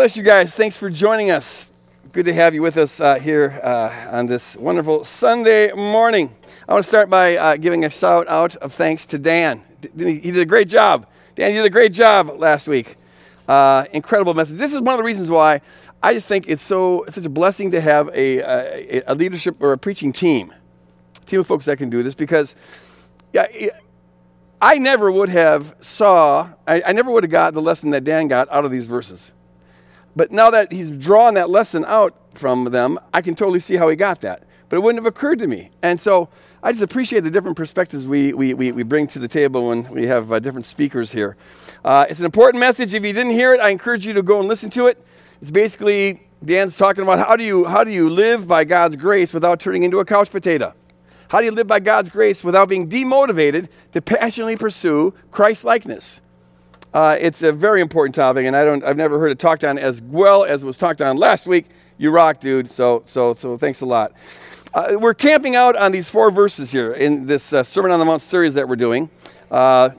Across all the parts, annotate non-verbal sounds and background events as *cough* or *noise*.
bless you guys. Thanks for joining us. Good to have you with us uh, here uh, on this wonderful Sunday morning. I want to start by uh, giving a shout out of thanks to Dan. He did a great job. Dan, you did a great job last week. Uh, incredible message. This is one of the reasons why I just think it's so such a blessing to have a, a, a leadership or a preaching team, a team of folks that can do this because yeah, I never would have saw, I, I never would have got the lesson that Dan got out of these verses. But now that he's drawn that lesson out from them, I can totally see how he got that. But it wouldn't have occurred to me. And so I just appreciate the different perspectives we, we, we, we bring to the table when we have uh, different speakers here. Uh, it's an important message. If you didn't hear it, I encourage you to go and listen to it. It's basically Dan's talking about how do you, how do you live by God's grace without turning into a couch potato? How do you live by God's grace without being demotivated to passionately pursue Christ likeness? Uh, it's a very important topic, and I don't, I've never heard it talked on as well as it was talked on last week. You rock, dude. So, so, so thanks a lot. Uh, we're camping out on these four verses here in this uh, Sermon on the Mount series that we're doing. Uh,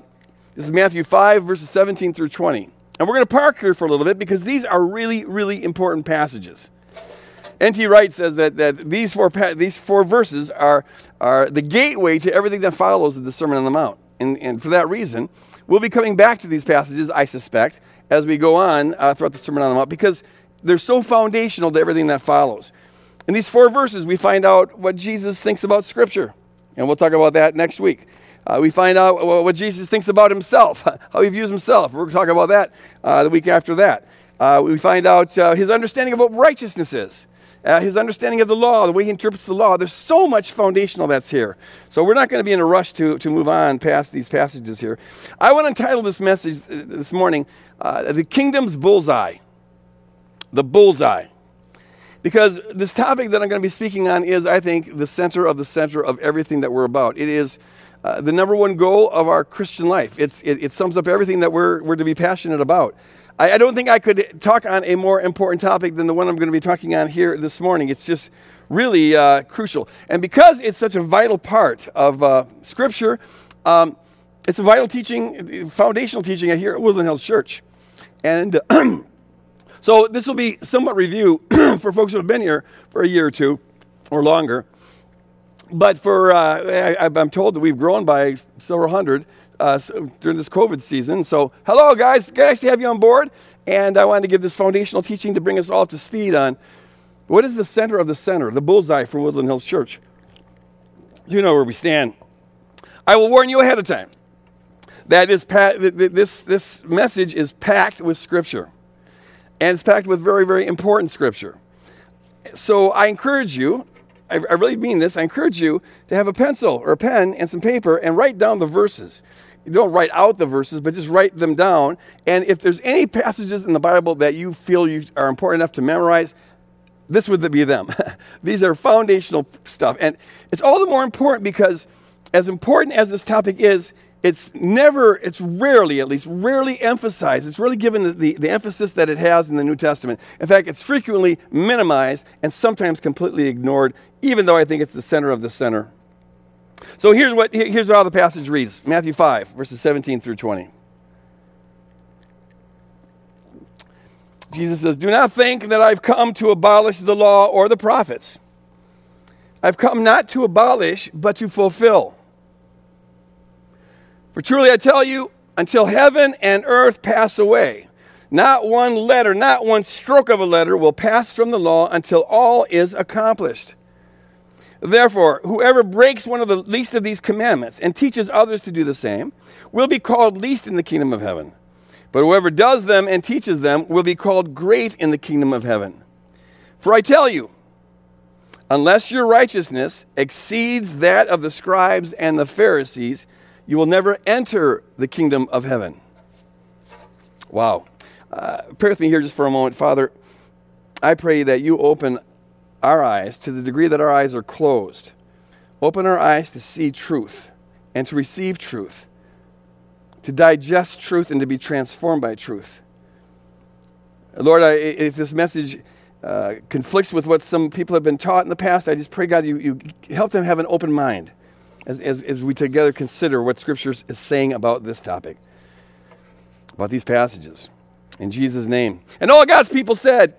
this is Matthew 5, verses 17 through 20. And we're going to park here for a little bit because these are really, really important passages. N.T. Wright says that, that these, four, these four verses are, are the gateway to everything that follows in the Sermon on the Mount. And, and for that reason, we'll be coming back to these passages, I suspect, as we go on uh, throughout the Sermon on the Mount, because they're so foundational to everything that follows. In these four verses, we find out what Jesus thinks about Scripture. And we'll talk about that next week. Uh, we find out what Jesus thinks about himself, *laughs* how he views himself. We're going to talk about that uh, the week after that. Uh, we find out uh, his understanding of what righteousness is uh, his understanding of the law, the way he interprets the law. There's so much foundational that's here. So we're not going to be in a rush to, to move on past these passages here. I want to title this message uh, this morning, uh, The Kingdom's Bullseye. The Bullseye. Because this topic that I'm going to be speaking on is, I think, the center of the center of everything that we're about. It is uh, the number one goal of our Christian life. It's, it, it sums up everything that we're, we're to be passionate about. I, I don't think I could talk on a more important topic than the one I'm going to be talking on here this morning. It's just really uh, crucial. And because it's such a vital part of uh, Scripture, um, it's a vital teaching, foundational teaching here at Woodland Hills Church. And *clears throat* so this will be somewhat review *clears throat* for folks who have been here for a year or two or longer. But for, uh, I, am told that we've grown by several hundred uh, during this COVID season. So, hello, guys. Nice to have you on board. And I wanted to give this foundational teaching to bring us all up to speed on what is the center of the center, the bullseye for Woodland Hills Church. You know where we stand. I will warn you ahead of time that this, this, this message is packed with Scripture. And it's packed with very, very important Scripture. So I encourage you, I really mean this, I encourage you to have a pencil or a pen and some paper and write down the verses don't write out the verses, but just write them down. And if there's any passages in the Bible that you feel you are important enough to memorize, this would be them. *laughs* These are foundational stuff. And it's all the more important because, as important as this topic is, it's never, it's rarely, at least, rarely emphasized. It's really given the, the, the, emphasis that it has in the New Testament. In fact, it's frequently minimized and sometimes completely ignored, even though I think it's the center of the center so here's what here's how the passage reads Matthew 5, verses 17 through 20. Jesus says, Do not think that I've come to abolish the law or the prophets. I've come not to abolish, but to fulfill. For truly I tell you, until heaven and earth pass away, not one letter, not one stroke of a letter will pass from the law until all is accomplished. Therefore, whoever breaks one of the least of these commandments and teaches others to do the same will be called least in the kingdom of heaven. But whoever does them and teaches them will be called great in the kingdom of heaven. For I tell you, unless your righteousness exceeds that of the scribes and the Pharisees, you will never enter the kingdom of heaven. Wow. Uh, pray with me here just for a moment. Father, I pray that you open our eyes to the degree that our eyes are closed. Open our eyes to see truth and to receive truth, to digest truth and to be transformed by truth. Lord, I, if this message uh, conflicts with what some people have been taught in the past, I just pray, God, you, you help them have an open mind as, as, as we together consider what Scripture is saying about this topic, about these passages. In Jesus' name. And all God's people said,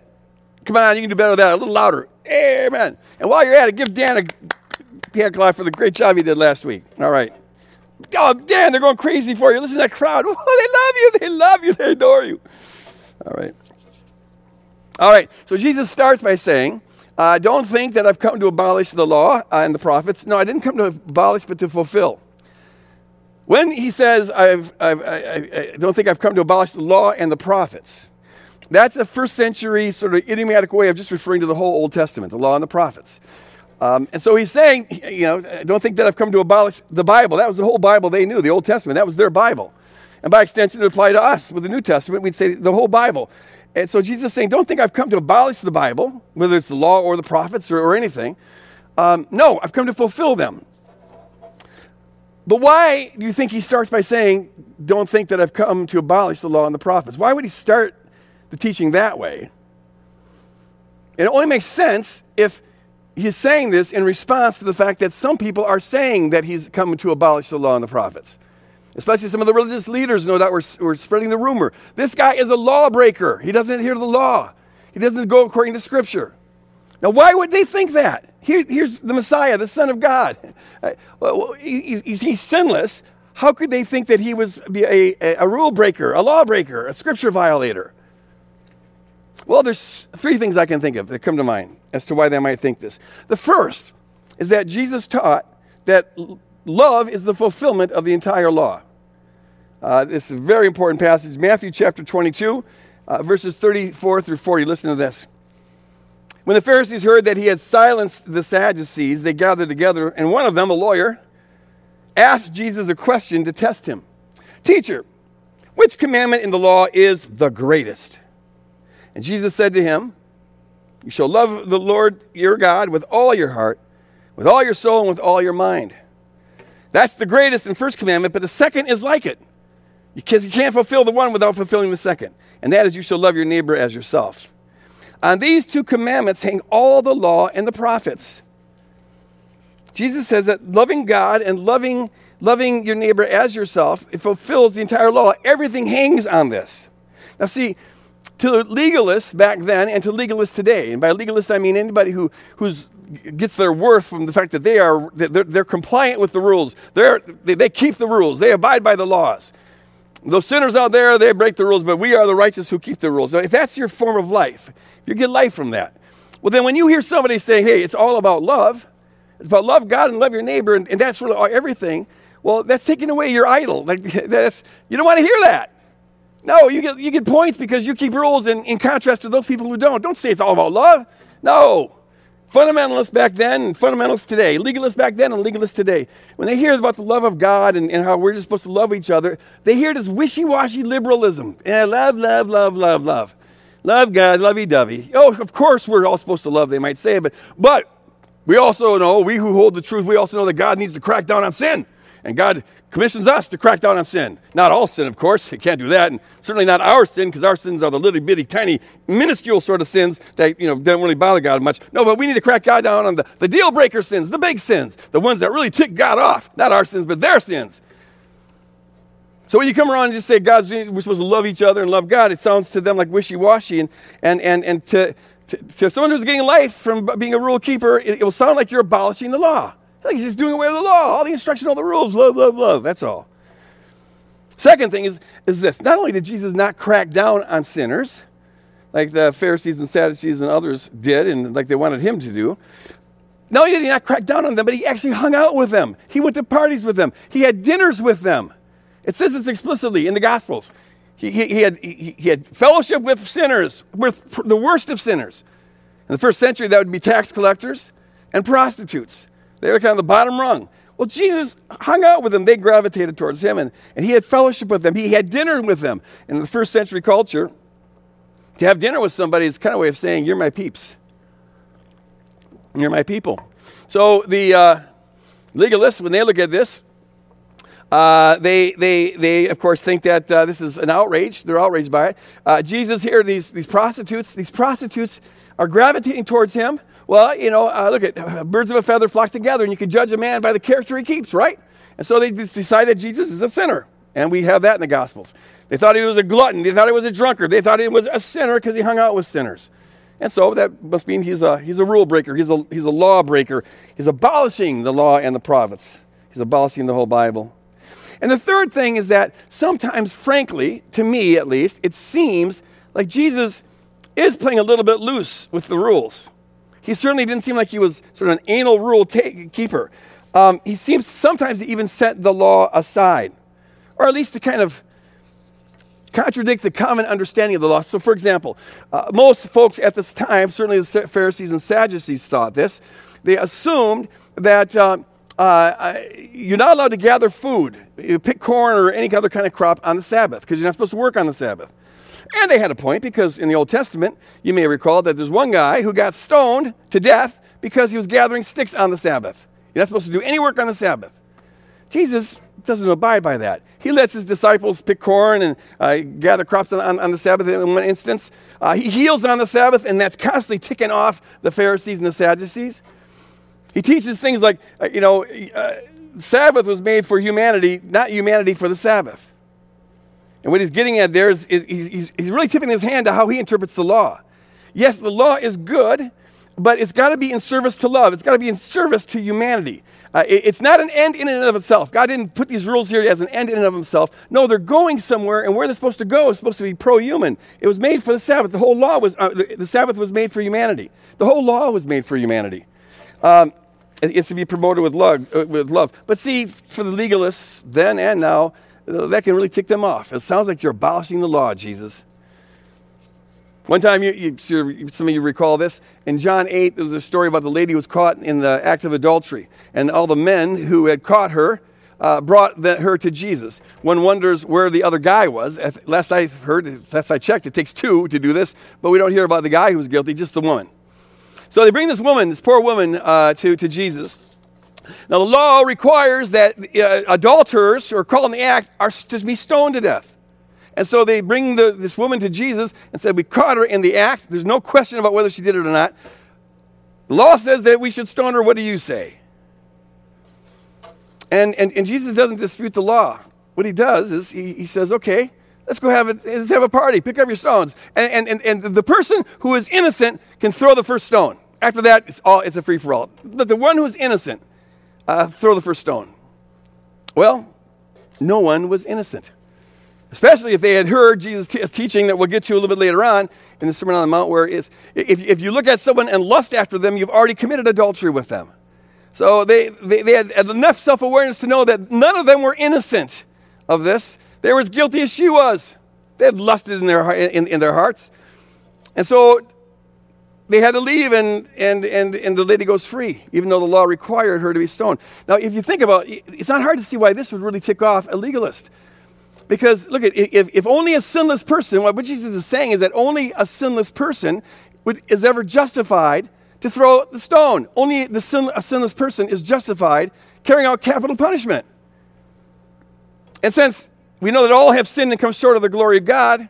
Come on, you can do better than that. A little louder. Amen. And while you're at it, give Dan a hand clap for the great job he did last week. All right. Oh, Dan, they're going crazy for you. Listen to that crowd. *laughs* Oh, they love you. They love you. They adore you. All right. All right. So Jesus starts by saying, uh, Don't think that I've come to abolish the law and the prophets. No, I didn't come to abolish, but to fulfill. When he says, I've, I've, I, I don't think I've come to abolish the law and the prophets, that's a first century sort of idiomatic way of just referring to the whole Old Testament, the law and the prophets. Um, and so he's saying, you know, don't think that I've come to abolish the Bible. That was the whole Bible they knew, the Old Testament. That was their Bible. And by extension, it would apply to us with the New Testament. We'd say the whole Bible. And so Jesus is saying, don't think I've come to abolish the Bible, whether it's the law or the prophets or, or anything. Um, no, I've come to fulfill them. But why do you think he starts by saying, don't think that I've come to abolish the law and the prophets? Why would he start the teaching that way? And it only makes sense if he's saying this in response to the fact that some people are saying that he's coming to abolish the law and the prophets. Especially some of the religious leaders, no doubt, were, were spreading the rumor. This guy is a lawbreaker. He doesn't adhere to the law, he doesn't go according to Scripture. Now, why would they think that? Here, here's the Messiah, the Son of God. *laughs* He's, sinless. How could they think that he was a, a, a rule breaker, a lawbreaker, a scripture violator? Well, there's three things I can think of that come to mind as to why they might think this. The first is that Jesus taught that love is the fulfillment of the entire law. Uh, this is a very important passage. Matthew chapter 22, uh, verses 34 through 40. Listen to this. When the Pharisees heard that he had silenced the Sadducees, they gathered together, and one of them, a lawyer, asked Jesus a question to test him Teacher, which commandment in the law is the greatest? And Jesus said to him, You shall love the Lord your God with all your heart, with all your soul, and with all your mind. That's the greatest and first commandment, but the second is like it. Because you can't fulfill the one without fulfilling the second. And that is, you shall love your neighbor as yourself. On these two commandments hang all the law and the prophets. Jesus says that loving God and loving, loving your neighbor as yourself, it fulfills the entire law. Everything hangs on this. Now, see, to legalists back then and to legalists today, and by legalist I mean anybody who who's gets their worth from the fact that they are they're, they're compliant with the rules. They're, they, they keep the rules. They abide by the laws. Those sinners out there, they break the rules, but we are the righteous who keep the rules. Now, if that's your form of life, if you get life from that, well, then when you hear somebody saying, hey, it's all about love, it's about love God and love your neighbor, and, and that's really everything, well, that's taking away your idol. Like, *laughs* that's, you don't want to hear that. No, you get, you get points because you keep rules in, in contrast to those people who don't. Don't say it's all about love. No. Fundamentalists back then and fundamentalists today, legalists back then and legalists today, when they hear about the love of God and, and how we're just supposed to love each other, they hear this wishy washy liberalism. Yeah, love, love, love, love, love. Love God, lovey dovey. Oh, of course we're all supposed to love, they might say, but, but we also know, we who hold the truth, we also know that God needs to crack down on sin. And God commissions us to crack down on sin. Not all sin, of course. *laughs* He can't do that. And certainly not our sin, because our sins are the little bitty, tiny, minuscule sort of sins that, you know, don't really bother God much. No, but we need to crack God down on the, the deal breaker sins, the big sins, the ones that really tick God off. Not our sins, but their sins. So when you come around and just say God's, we're supposed to love each other and love God, it sounds to them like wishy-washy. And, and, and, and to, to, to someone who's getting life from being a rule keeper, it, it will sound like you're abolishing the law. Like he's just doing away with the law, all the instruction, all the rules, love, love, love. That's all. Second thing is, is this not only did Jesus not crack down on sinners, like the Pharisees and Sadducees and others did, and like they wanted him to do, not only did he not crack down on them, but he actually hung out with them. He went to parties with them, he had dinners with them. It says this explicitly in the Gospels. He, he, he had, he, he had fellowship with sinners, with the worst of sinners. In the first century, that would be tax collectors and prostitutes. They were kind of the bottom rung. Well, Jesus hung out with them. They gravitated towards him, and, and he had fellowship with them. He had dinner with them. In the first century culture, to have dinner with somebody is kind of a way of saying, You're my peeps. You're my people. So the uh, legalists, when they look at this, uh, they, they, they, of course, think that uh, this is an outrage. They're outraged by it. Uh, Jesus here, these, these prostitutes, these prostitutes are gravitating towards him. Well, you know, uh, look at uh, birds of a feather flock together, and you can judge a man by the character he keeps, right? And so they decide that Jesus is a sinner. And we have that in the Gospels. They thought he was a glutton. They thought he was a drunkard. They thought he was a sinner because he hung out with sinners. And so that must mean he's a, he's a rule breaker. He's a, he's a law breaker. He's abolishing the law and the prophets. He's abolishing the whole Bible. And the third thing is that sometimes, frankly, to me at least, it seems like Jesus is playing a little bit loose with the rules. He certainly didn't seem like he was sort of an anal rule ta- keeper. Um, he seems sometimes to even set the law aside, or at least to kind of contradict the common understanding of the law. So, for example, uh, most folks at this time, certainly the Pharisees and Sadducees, thought this. They assumed that um, uh, you're not allowed to gather food, you pick corn or any other kind of crop on the Sabbath because you're not supposed to work on the Sabbath. And they had a point because in the Old Testament, you may recall that there's one guy who got stoned to death because he was gathering sticks on the Sabbath. You're not supposed to do any work on the Sabbath. Jesus doesn't abide by that. He lets his disciples pick corn and uh, gather crops on, on, the Sabbath in one instance. Uh, he heals on the Sabbath, and that's constantly ticking off the Pharisees and the Sadducees. He teaches things like, uh, you know, uh, Sabbath was made for humanity, not humanity for the Sabbath. And what he's getting at there is, is he's, he's really tipping his hand to how he interprets the law. Yes, the law is good, but it's got to be in service to love. It's got to be in service to humanity. Uh, it, it's not an end in and of itself. God didn't put these rules here as an end in and of himself. No, they're going somewhere, and where they're supposed to go is supposed to be pro-human. It was made for the Sabbath. The whole law was, uh, the, the, Sabbath was made for humanity. The whole law was made for humanity. Um, it's to be promoted with love, uh, with love. But see, for the legalists then and now, that can really tick them off. It sounds like you're abolishing the law, Jesus. One time, you, you, some of you recall this. In John 8, there was a story about the lady who was caught in the act of adultery. And all the men who had caught her uh, brought the, her to Jesus. One wonders where the other guy was. Last I heard, last I checked, it takes two to do this, but we don't hear about the guy who was guilty, just the woman. So they bring this woman, this poor woman, uh, to, to Jesus. Now, the law requires that uh, adulterers who are caught in the act are to be stoned to death. And so they bring the, this woman to Jesus and said, We caught her in the act. There's no question about whether she did it or not. The law says that we should stone her. What do you say? And, and, and Jesus doesn't dispute the law. What he does is he, he says, Okay, let's go have a, let's have a party. Pick up your stones. And, and, and, and the person who is innocent can throw the first stone. After that, it's, all, it's a free for all. But the one who's innocent, uh, throw the first stone. Well, no one was innocent. Especially if they had heard Jesus' t- teaching that we'll get to a little bit later on in the Sermon on the Mount, where if, if you look at someone and lust after them, you've already committed adultery with them. So they, they, they had enough self awareness to know that none of them were innocent of this. They were as guilty as she was. They had lusted in their, in, in their hearts. And so they had to leave, and, and, and, and the lady goes free, even though the law required her to be stoned. Now, if you think about it, it's not hard to see why this would really tick off a legalist. Because, look, if, if only a sinless person, what Jesus is saying is that only a sinless person would, is ever justified to throw the stone. Only the sin, a sinless person is justified carrying out capital punishment. And since we know that all have sinned and come short of the glory of God,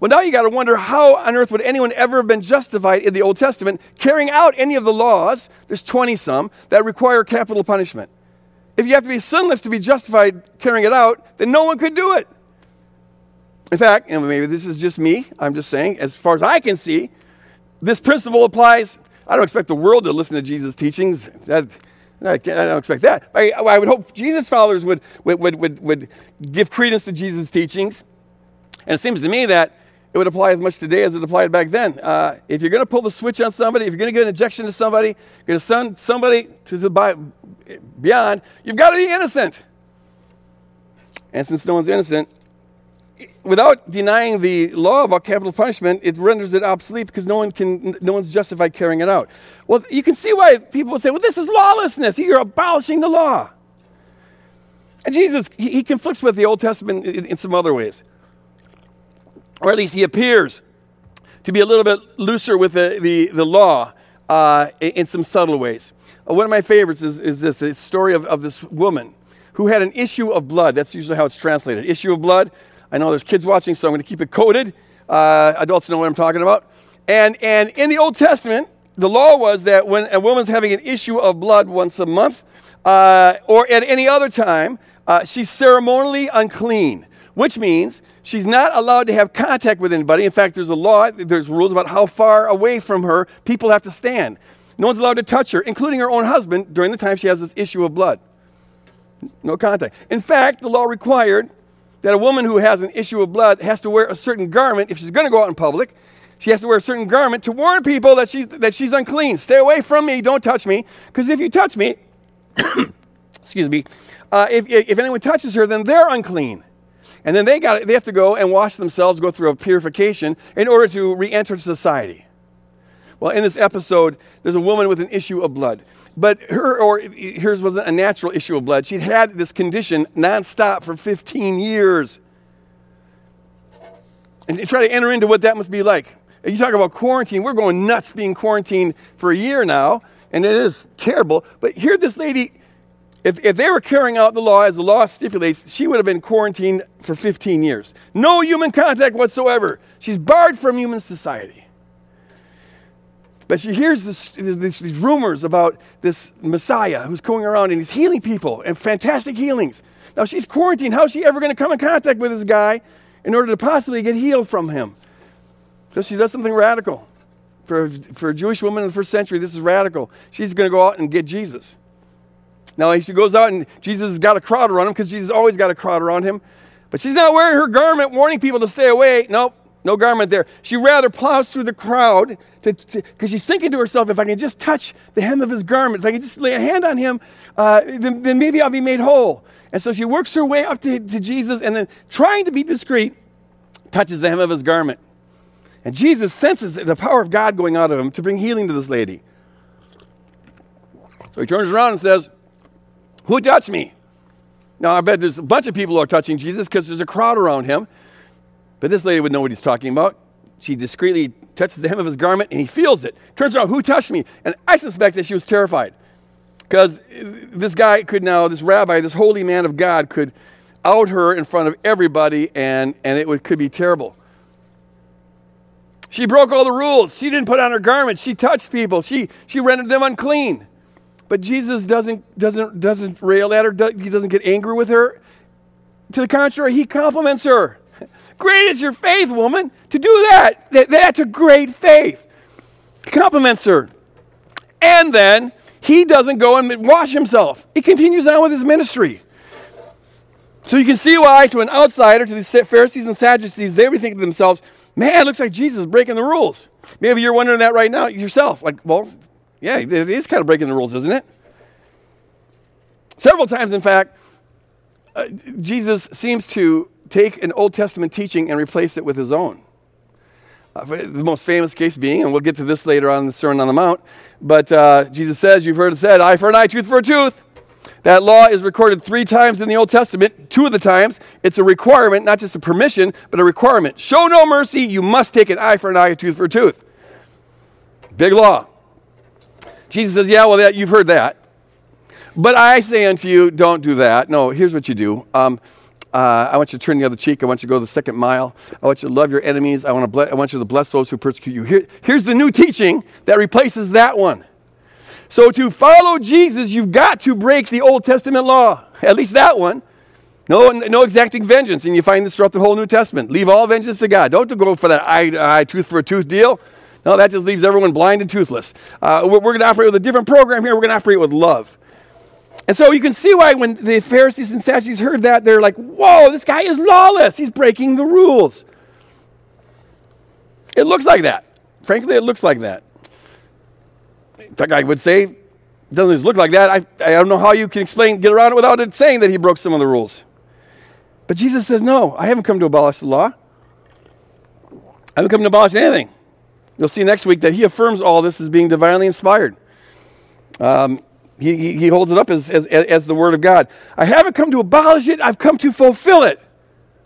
well, now you got to wonder how on earth would anyone ever have been justified in the Old Testament carrying out any of the laws, there's 20 some, that require capital punishment. If you have to be sinless to be justified carrying it out, then no one could do it. In fact, and maybe this is just me, I'm just saying, as far as I can see, this principle applies. I don't expect the world to listen to Jesus' teachings. That, I, don't expect that. I, I, would hope Jesus' followers would, would, would, would, would give credence to Jesus' teachings. And it seems to me that it would apply as much today as it applied back then. Uh, if you're going to pull the switch on somebody, if you're going to get an injection to somebody, you're going to send somebody to the beyond, you've got to be innocent. And since no one's innocent, without denying the law about capital punishment, it renders it obsolete because no one can, no one's justified carrying it out. Well, you can see why people would say, "Well, this is lawlessness. You're abolishing the law." And Jesus, he, he conflicts with the Old Testament in, in some other ways or at least he appears to be a little bit looser with the, the, the law uh, in some subtle ways. Uh, one of my favorites is, is this the story of, of this woman who had an issue of blood. That's usually how it's translated. Issue of blood. I know there's kids watching, so I'm going to keep it coded. Uh, adults know what I'm talking about. And, and in the Old Testament, the law was that when a woman's having an issue of blood once a month uh, or at any other time, uh, she's ceremonially unclean, which means she's not allowed to have contact with anybody. In fact, there's a law, there's rules about how far away from her people have to stand. No one's allowed to touch her, including her own husband, during the time she has this issue of blood. No contact. In fact, the law required that a woman who has an issue of blood has to wear a certain garment if she's going to go out in public. She has to wear a certain garment to warn people that she's, that she's unclean. Stay away from me, don't touch me, because if you touch me, *coughs* excuse me, uh, if, if anyone touches her, then they're unclean. And then they, got, they have to go and wash themselves, go through a purification in order to re enter society. Well, in this episode, there's a woman with an issue of blood. But her, or hers wasn't a natural issue of blood. She'd had this condition nonstop for 15 years. And you try to enter into what that must be like. You talk about quarantine. We're going nuts being quarantined for a year now, and it is terrible. But here, this lady, if, if they were carrying out the law as the law stipulates, she would have been quarantined for 15 years. No human contact whatsoever. She's barred from human society. But she hears this, this, these rumors about this Messiah who's going around and he's healing people and fantastic healings. Now she's quarantined. How is she ever going to come in contact with this guy in order to possibly get healed from him? So she does something radical. For, for a Jewish woman in the first century, this is radical. She's going to go out and get Jesus. Now she goes out and Jesus has got a crowd around him because Jesus always got a crowd around him. But she's not wearing her garment, warning people to stay away. Nope. No garment there. She rather plows through the crowd because she's thinking to herself, if I can just touch the hem of his garment, if I can just lay a hand on him, uh, then, then, maybe I'll be made whole. And so she works her way up to, to Jesus and then, trying to be discreet, touches the hem of his garment. And Jesus senses the power of God going out of him to bring healing to this lady. So he turns around and says, Who touched me? Now, I bet there's a bunch of people who are touching Jesus because there's a crowd around him. But this lady would know what he's talking about. She discreetly touches the hem of his garment and he feels it. Turns around, who touched me? And I suspect that she was terrified because this guy could now, this rabbi, this holy man of God, could out her in front of everybody and, and it would, could be terrible. She broke all the rules. She didn't put on her garment. She touched people. She, she rendered them unclean. But Jesus doesn't, doesn't, doesn't rail at her. He doesn't get angry with her. To the contrary, he compliments her. *laughs* Great is your faith, woman, to do that. that that's a great faith. He Compliments her. And then he doesn't go and wash himself, he continues on with his ministry. So you can see why, to an outsider, to the Pharisees and Sadducees, they would think to themselves, man, it looks like Jesus is breaking the rules. Maybe you're wondering that right now yourself. Like, well, yeah, it is kind of breaking the rules, isn't it? Several times, in fact, uh, Jesus seems to take an Old Testament teaching and replace it with his own. Uh, the most famous case being, and we'll get to this later on in the Sermon on the Mount, but uh, Jesus says, You've heard it said, eye for an eye, tooth for a tooth. That law is recorded three times in the Old Testament. Two of the times, it's a requirement, not just a permission, but a requirement. Show no mercy, you must take an eye for an eye, a tooth for a tooth. Big law. Jesus says, Yeah, well, that, you've heard that. But I say unto you, don't do that. No, here's what you do. Um, uh, I want you to turn the other cheek. I want you to go the second mile. I want you to love your enemies. I want, to ble- I want you to bless those who persecute you. Here, here's the new teaching that replaces that one. So, to follow Jesus, you've got to break the Old Testament law, at least that one. No, no exacting vengeance. And you find this throughout the whole New Testament. Leave all vengeance to God. Don't go for that eye, eye tooth for a tooth deal. No, that just leaves everyone blind and toothless. Uh, we're, we're going to operate with a different program here. We're going to operate with love. And so you can see why when the Pharisees and Sadducees heard that, they're like, whoa, this guy is lawless. He's breaking the rules. It looks like that. Frankly, it looks like that. In fact, I would say, doesn't look like that. I, I don't know how you can explain, get around it without it saying that he broke some of the rules. But Jesus says, no, I haven't come to abolish the law. I haven't come to abolish anything. You'll see next week that he affirms all this as being divinely inspired. Um, he, he, holds it up as, as, as the Word of God. I haven't come to abolish it, I've come to fulfill it.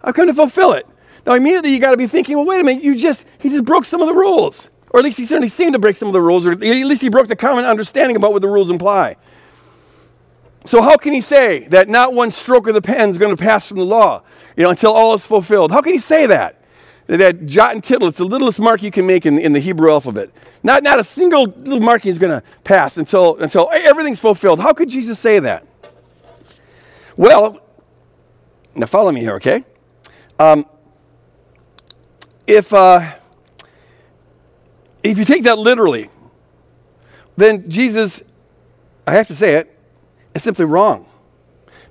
I've come to fulfill it. Now, immediately you got to be thinking, well, wait a minute, you just, he just broke some of the rules. Or at least he certainly seemed to break some of the rules, or at least he broke the common understanding about what the rules imply. So, how can he say that not one stroke of the pen is going to pass from the law you know, until all is fulfilled? How can he say that? That jot and tittle, it's the littlest mark you can make in, in the Hebrew alphabet. Not, not a single little marking is going to pass until, until everything's fulfilled. How could Jesus say that? Well, Now, follow me here, okay? Um, if, uh, if you take that literally, then Jesus, I have to say it, is simply wrong.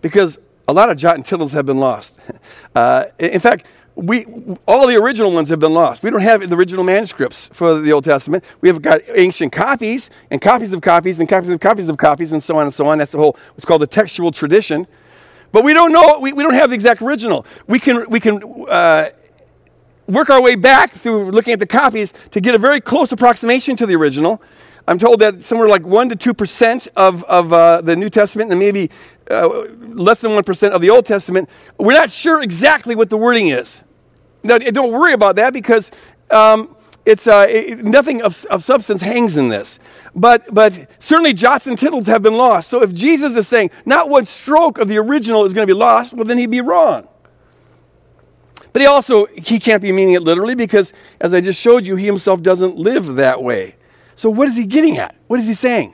Because a lot of jot and tittles have been lost. *laughs* Uh, in fact, we, all the original ones have been lost. We don't have the original manuscripts for the Old Testament. We have got ancient copies and copies of copies and copies of copies of copies and so on and so on. That's the whole, what's called the textual tradition. But we don't know, we, we don't have the exact original. We can, we can uh, work our way back through looking at the copies to get a very close approximation to the original. I'm told that somewhere like 1% to 2% of, of uh, the New Testament and maybe uh, less than 1% of the Old Testament, we're not sure exactly what the wording is. Now, don't worry about that because um, it's, uh, it, nothing of, of substance hangs in this. But, but certainly jots and tittles have been lost. So if Jesus is saying not one stroke of the original is going to be lost, well, then he'd be wrong. But he also, he can't be meaning it literally because, as I just showed you, he himself doesn't live that way. So what is he getting at? What is he saying?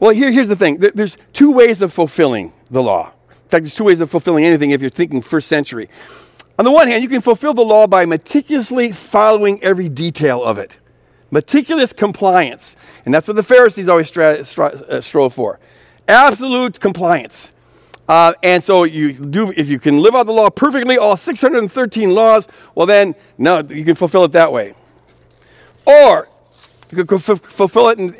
Well, here, here's the thing. There's two ways of fulfilling the law. In fact, there's two ways of fulfilling anything if you're thinking first century. On the one hand, you can fulfill the law by meticulously following every detail of it. Meticulous compliance. And that's what the Pharisees always stra- stra- uh, strove for. Absolute compliance. Uh, and so you do, if you can live out the law perfectly, all 613 laws, well then, no, you can fulfill it that way. Or you can f- fulfill it in,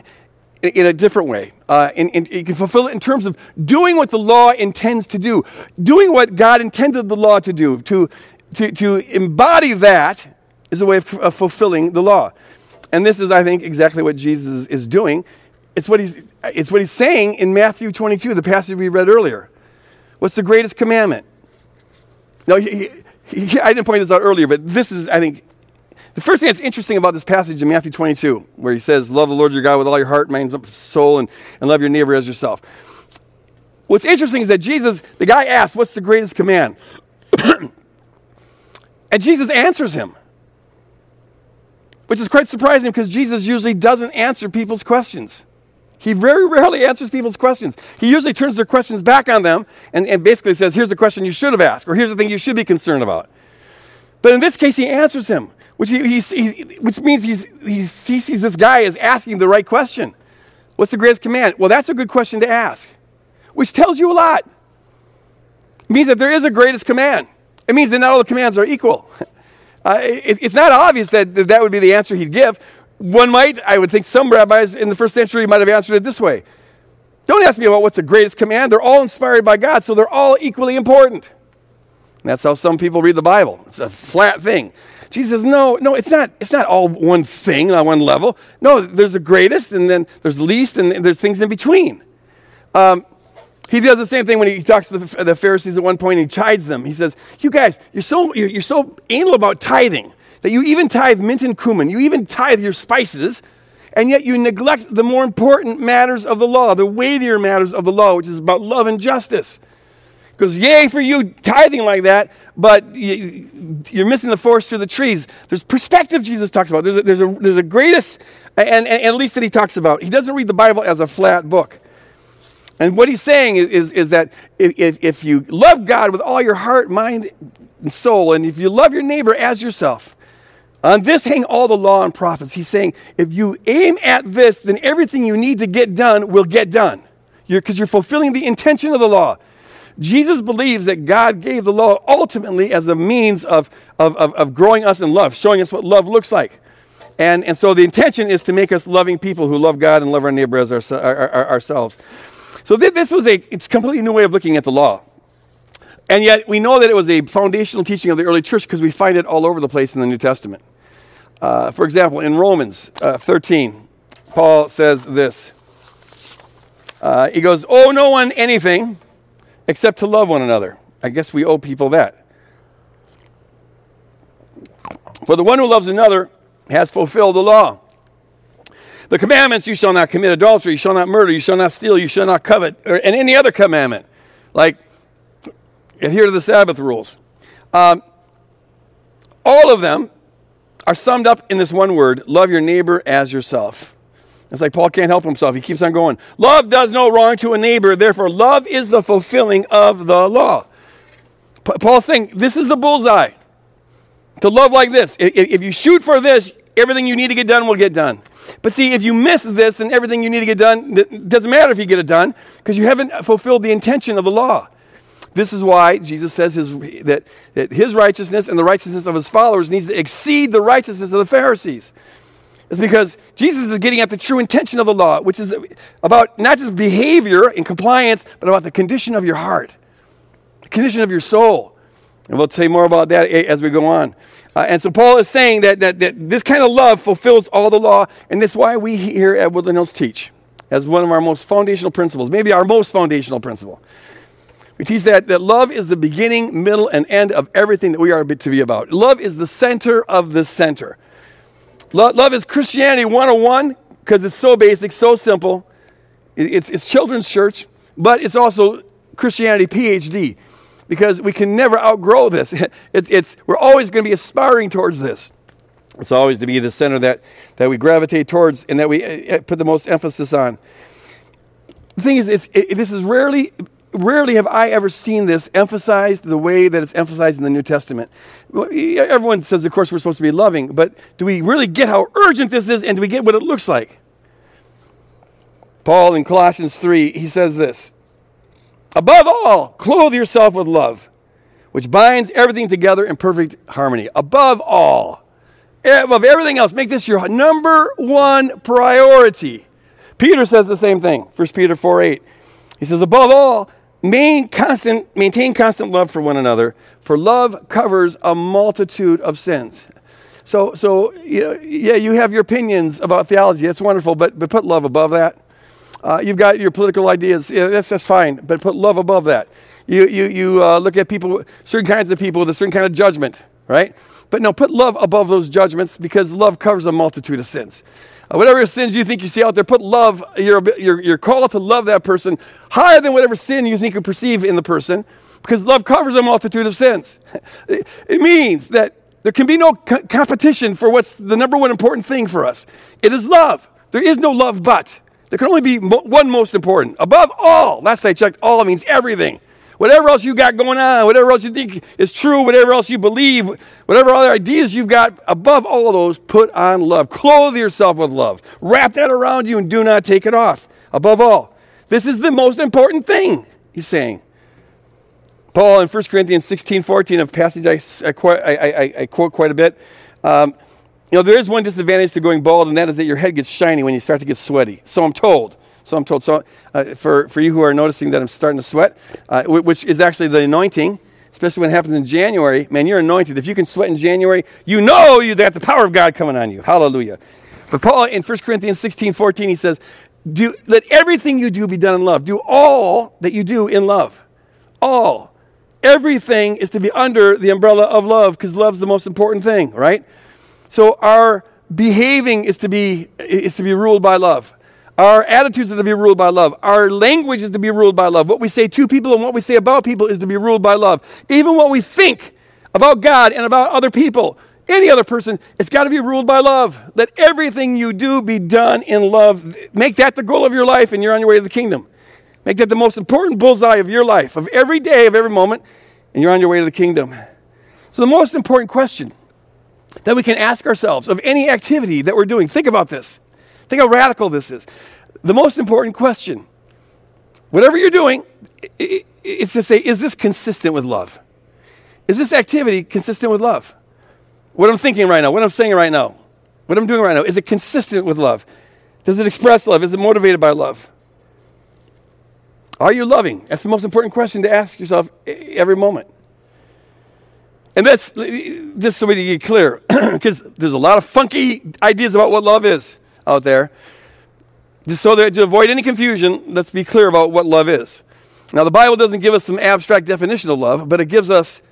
in a different way. Uh, and, you can fulfill it in terms of doing what the law intends to do, doing what God intended the law to do. To, to, to embody that is a way of, of fulfilling the law. And this is, I think, exactly what Jesus is doing. It's what he's, it's what he's saying in Matthew 22, the passage we read earlier. What's the greatest commandment? Now, he, he, I didn't point this out earlier, but this is, I think, the first thing that's interesting about this passage in Matthew 22, where he says, Love the Lord your God with all your heart, mind, soul, and, and love your neighbor as yourself. What's interesting is that Jesus, the guy asks, What's the greatest command? *clears throat* and Jesus answers him, which is quite surprising because Jesus usually doesn't answer people's questions. He very rarely answers people's questions. He usually turns their questions back on them and, and basically says, Here's the question you should have asked, or here's the thing you should be concerned about. But in this case, he answers him, which, he, he, which means he's, he sees this guy as asking the right question. What's the greatest command? Well, that's a good question to ask, which tells you a lot. It means that there is a greatest command. It means that not all the commands are equal. *laughs* Uh, it, it's not obvious that that would be the answer he'd give. One might, I would think some rabbis in the first century might have answered it this way Don't ask me about what's the greatest command. They're all inspired by God, so they're all equally important. And that's how some people read the Bible. It's a flat thing. Jesus says, no, no, it's not, it's not all one thing on one level. No, there's the greatest, and then there's the least, and there's things in between. Um, he does the same thing when he talks to the, the Pharisees at one point and he chides them. He says, You guys, you're so, you're, you're so anal about tithing that you even tithe mint and cumin, you even tithe your spices, and yet you neglect the more important matters of the law, the weightier matters of the law, which is about love and justice. Because, yay for you tithing like that, but you, are missing the forest through the trees. There's perspective Jesus talks about. There's a, there's a, there's a greatest, and, and, and at least that he talks about. He doesn't read the Bible as a flat book. And what he's saying is, is, is that if, if you love God with all your heart, mind, and soul, and if you love your neighbor as yourself, on this hang all the law and prophets. He's saying, if you aim at this, then everything you need to get done will get done. Because you're, you're fulfilling the intention of the law. Jesus believes that God gave the law ultimately as a means of, of, of, of growing us in love, showing us what love looks like. And, and so the intention is to make us loving people who love God and love our neighbor as our, our, our, ourselves. So th- this was a it's a completely new way of looking at the law. And yet we know that it was a foundational teaching of the early church because we find it all over the place in the New Testament. Uh, for example, in Romans uh, 13, Paul says this. Uh, he goes, Owe no one anything except to love one another. I guess we owe people that. For the one who loves another has fulfilled the law. The commandments you shall not commit adultery, you shall not murder, you shall not steal, you shall not covet, or, and any other commandment, like adhere to the Sabbath rules. Um, all of them are summed up in this one word love your neighbor as yourself. It's like Paul can't help himself. He keeps on going. Love does no wrong to a neighbor, therefore, love is the fulfilling of the law. Paul's saying this is the bullseye to love like this. If you shoot for this, everything you need to get done will get done. But see, if you miss this, then everything you need to get done, it doesn't matter if you get it done because you haven't fulfilled the intention of the law. This is why Jesus says his, that, that his righteousness and the righteousness of his followers needs to exceed the righteousness of the Pharisees. It's because Jesus is getting at the true intention of the law, which is about not just behavior and compliance, but about the condition of your heart, the condition of your soul. And we'll say more about that as we go on. Uh, and so Paul is saying that, that, that this kind of love fulfills all the law, and that's why we here at Woodland Hills teach as one of our most foundational principles, maybe our most foundational principle. We teach that, that love is the beginning, middle, and end of everything that we are to be about. Love is the center of the center. Love, is Christianity 101 because it's so basic, so simple. It's, it's children's church, but it's also Christianity PhD because we can never outgrow this. *laughs* It, it's, we're always going to be aspiring towards this. It's always to be the center that, that we gravitate towards and that we uh, uh, put the most emphasis on. The thing is, it's, it, this is rarely, rarely have I ever seen this emphasized the way that it's emphasized in the New Testament. Everyone says, of course, we're supposed to be loving, but do we really get how urgent this is and do we get what it looks like? Paul in Colossians 3, he says this Above all, clothe yourself with love, which binds everything together in perfect harmony. Above all, above everything else, make this your number one priority. Peter says the same thing, 1 Peter 4 8. He says, Above all, main constant, maintain constant love for one another, for love covers a multitude of sins. So, so yeah, you have your opinions about theology. That's wonderful, but, but put love above that. Uh, you've got your political ideas. Yeah, that's, that's fine, but put love above that. You, you, you uh, look at people, certain kinds of people with a certain kind of judgment, right? But no, put love above those judgments because love covers a multitude of sins. Whatever sins you think you see out there, put love, your, your, your call to love that person higher than whatever sin you think you perceive in the person because love covers a multitude of sins. *laughs* it, means that there can be no co- competition for what's the number one important thing for us. It is love. There is no love but. There can only be one most important. Above all, last I checked, all means everything. Whatever else you got going on, whatever else you think is true, whatever else you believe, whatever other ideas you've got, above all those, put on love. Clothe yourself with love. Wrap that around you and do not take it off. Above all, this is the most important thing, he's saying. Paul in 1 Corinthians 16 14, a passage I, I, I, I quote quite a bit. Um, you know, there is one disadvantage to going bald, and that is that your head gets shiny when you start to get sweaty. So I'm told. So I'm told. So uh, for, for you who are noticing that I'm starting to sweat, uh, which is actually the anointing, especially when it happens in January, man, you're anointed. If you can sweat in January, you know you got the power of God coming on you. Hallelujah. But Paul in 1 Corinthians 16, 14, he says, do, let everything you do be done in love. Do all that you do in love. All. Everything is to be under the umbrella of love because love's the most important thing, right? So our behaving is to be is to be ruled by love. Our attitudes are to be ruled by love. Our language is to be ruled by love. What we say to people and what we say about people is to be ruled by love. Even what we think about God and about other people, any other person, it's got to be ruled by love. Let everything you do be done in love. Make that the goal of your life and you're on your way to the kingdom. Make that the most important bullseye of your life, of every day, of every moment, and you're on your way to the kingdom. So, the most important question that we can ask ourselves of any activity that we're doing. Think about this. Think how radical this is. The most important question, whatever you're doing, it's to say, is this consistent with love? Is this activity consistent with love? What I'm thinking right now, what I'm saying right now, what I'm doing right now, is it consistent with love? Does it express love? Is it motivated by love? Are you loving? That's the most important question to ask yourself every moment. And that's just so we get clear, *clears throat* because there's a lot of funky ideas about what love is out there. Just so that to avoid any confusion, let's be clear about what love is. Now, the Bible doesn't give us some abstract definition of love, but it gives us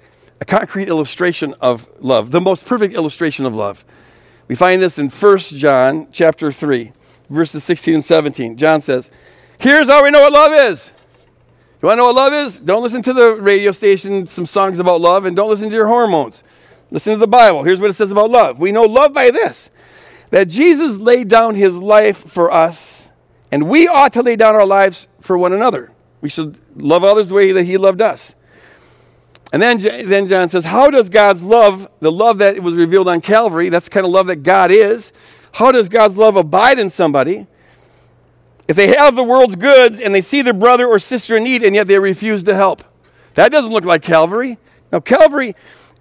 a concrete illustration of love, the most perfect illustration of love. We find this in 1 John chapter 3, verses 16 and 17. John says, Here's how we know what love is. You want to know what love is? Don't listen to the radio station, some songs about love, and don't listen to your hormones. Listen to the Bible. Here's what it says about love. We know love by this that Jesus laid down his life for us, and we ought to lay down our lives for one another. We should love others the way that he loved us. And then, then John says, How does God's love, the love that was revealed on Calvary, that's the kind of love that God is, how does God's love abide in somebody if they have the world's goods and they see their brother or sister in need and yet they refuse to help? That doesn't look like Calvary. Now, Calvary,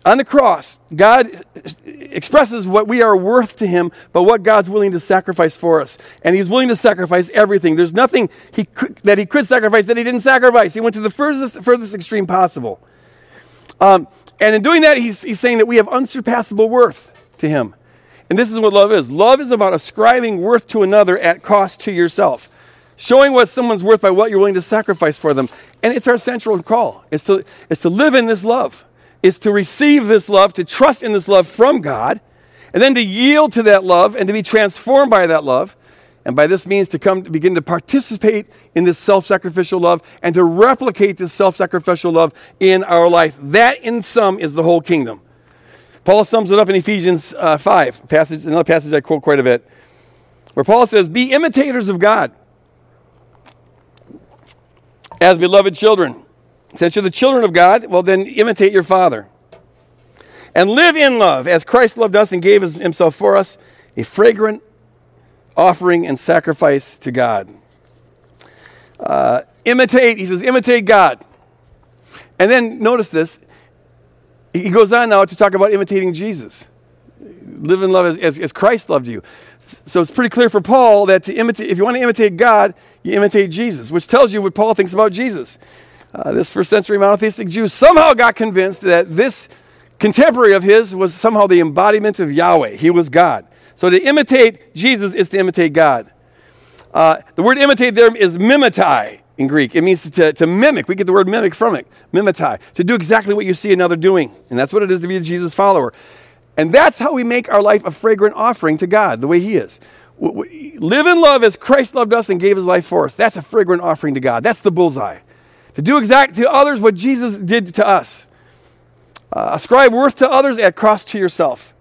on the cross, God expresses what we are worth to Him, but what God's willing to sacrifice for us. And He's willing to sacrifice everything. There's nothing he could, that He could sacrifice that He didn't sacrifice. He went to the furthest, furthest extreme possible. Um, and in doing that, he's, he's saying that we have unsurpassable worth to Him. And this is what love is love is about ascribing worth to another at cost to yourself. Showing what someone's worth by what you're willing to sacrifice for them. And it's our central call. It's to, it's to live in this love. It's to receive this love, to trust in this love from God, and then to yield to that love and to be transformed by that love. And by this means to come to begin to participate in this self-sacrificial love and to replicate this self-sacrificial love in our life. That in sum is the whole kingdom. Paul sums it up in ephesians uh, 5 passage another passage i quote quite a bit where paul says be imitators of god as beloved children since you're the children of god well then imitate your father and live in love as christ loved us and gave himself for us a fragrant offering and sacrifice to God. Uh, imitate, he says, imitate God. And then notice this. He goes on now to talk about imitating Jesus. Live in love as, as, as Christ loved you. So it's pretty clear for Paul that to imitate, if you want to imitate God, you imitate Jesus, which tells you what Paul thinks about Jesus. Uh, this first century monotheistic Jew somehow got convinced that this contemporary of his was somehow the embodiment of Yahweh. He was God. So to imitate Jesus is to imitate God. Uh, the word imitate there is mimetai in Greek. It means to, to mimic. We get the word mimic from it. Mimetai. To do exactly what you see another doing. And that's what it is to be a Jesus follower. And that's how we make our life a fragrant offering to God, the way He is. Live in love as Christ loved us and gave His life for us. That's a fragrant offering to God. That's the bullseye. To do exact to others what Jesus did to us. Uh, ascribe worth to others at cost to yourself.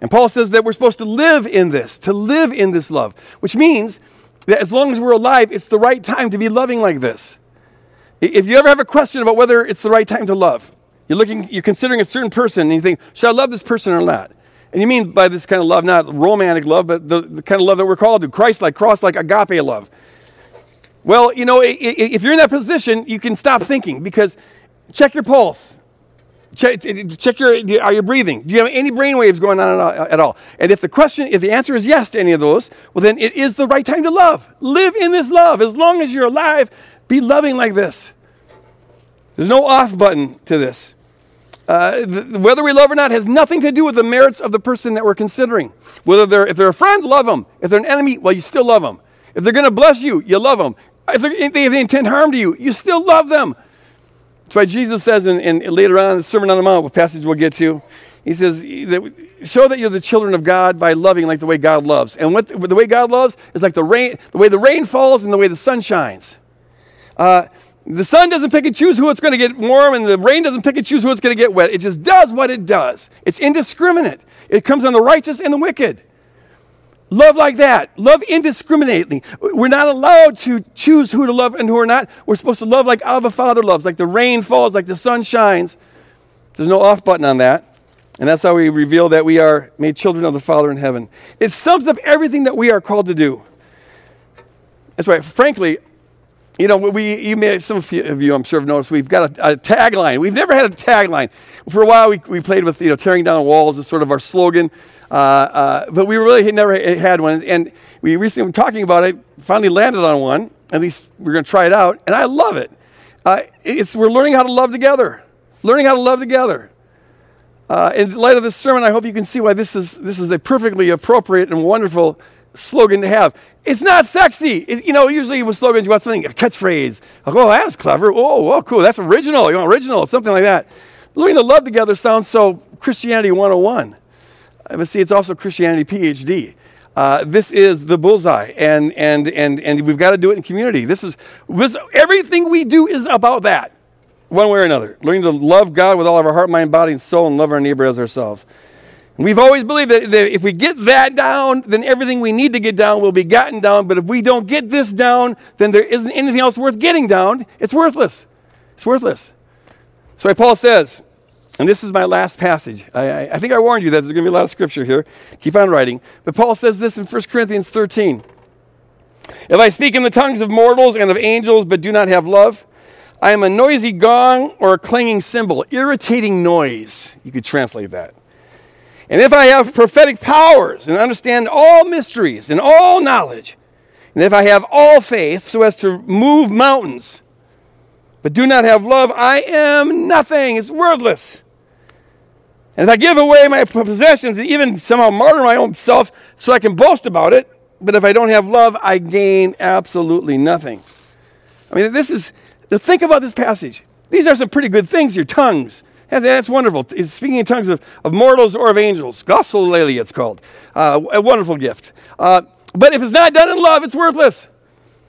And Paul says that we're supposed to live in this, to live in this love, which means that as long as we're alive, it's the right time to be loving like this. If you ever have a question about whether it's the right time to love, you're looking, you're considering a certain person, and you think, should I love this person or not? And you mean by this kind of love, not romantic love, but the, the kind of love that we're called to, Christ like, cross like, agape love. Well, you know, if you're in that position, you can stop thinking because check your pulse. Check, check your, are you breathing? Do you have any brain waves going on at all? And if the question, if the answer is yes to any of those, well, then it is the right time to love. Live in this love. As long as you're alive, be loving like this. There's no off button to this. Uh, the, whether we love or not has nothing to do with the merits of the person that we're considering. Whether they're, if they're a friend, love them. If they're an enemy, well, you still love them. If they're going to bless you, you love them. If, they intend harm to you, you still love them. That's why Jesus says in, later on in the Sermon on the Mount, what passage we'll get to, he says, show that you're the children of God by loving like the way God loves. And what the way God loves is like the rain, the way the rain falls and the way the sun shines. Uh, the sun doesn't pick and choose who it's going to get warm, and the rain doesn't pick and choose who it's going to get wet. It just does what it does. It's indiscriminate. It comes on the righteous and the wicked. Love like that. Love indiscriminately. We're not allowed to choose who to love and who are not. We're supposed to love like Abba Father loves, like the rain falls, like the sun shines. There's no off button on that. And that's how we reveal that we are made children of the Father in heaven. It sums up everything that we are called to do. That's right. Frankly, you know, we, you may, some of you, I'm sure, have noticed we've got a, a tagline. We've never had a tagline. For a while, we, we played with, you know, tearing down walls is sort of our slogan. Uh, uh, but we really never had one. And we recently were talking about it, finally landed on one. At least we're going to try it out. And I love it. Uh, it's, we're learning how to love together. Learning how to love together. Uh, in light of this sermon, I hope you can see why this is, this is a perfectly appropriate and wonderful slogan to have. It's not sexy. It, you know, usually with slogans, you want something, a catchphrase. Like, oh, that's clever. Oh, oh, cool. That's original. You want original, something like that. Learning to love together sounds so Christianity 101. Uh, but see, it's also Christianity PhD. Uh, this is the bullseye, and, and, and, and we've got to do it in community. This is this, everything we do is about that, one way or another. Learning to love God with all of our heart, mind, body, and soul, and love our neighbor as ourselves. We've always believed that, that, if we get that down, then everything we need to get down will be gotten down. But if we don't get this down, then there isn't anything else worth getting down. It's worthless. It's worthless. So Paul says, and this is my last passage. I, I, I think I warned you that there's going to be a lot of scripture here. Keep on writing. But Paul says this in 1 Corinthians 13. If I speak in the tongues of mortals and of angels, but do not have love, I am a noisy gong or a clanging cymbal, irritating noise. You could translate that. And if I have prophetic powers and understand all mysteries and all knowledge, and if I have all faith so as to move mountains, but do not have love, I am nothing. It's worthless. And if I give away my possessions and even somehow martyr my own self so I can boast about it, but if I don't have love, I gain absolutely nothing. I mean, this is, think about this passage. These are some pretty good things, your tongues. And that's wonderful. Speaking in tongues of, of mortals or of angels. Glossolalia, it's called. Uh, a wonderful gift. Uh, but if it's not done in love, it's worthless.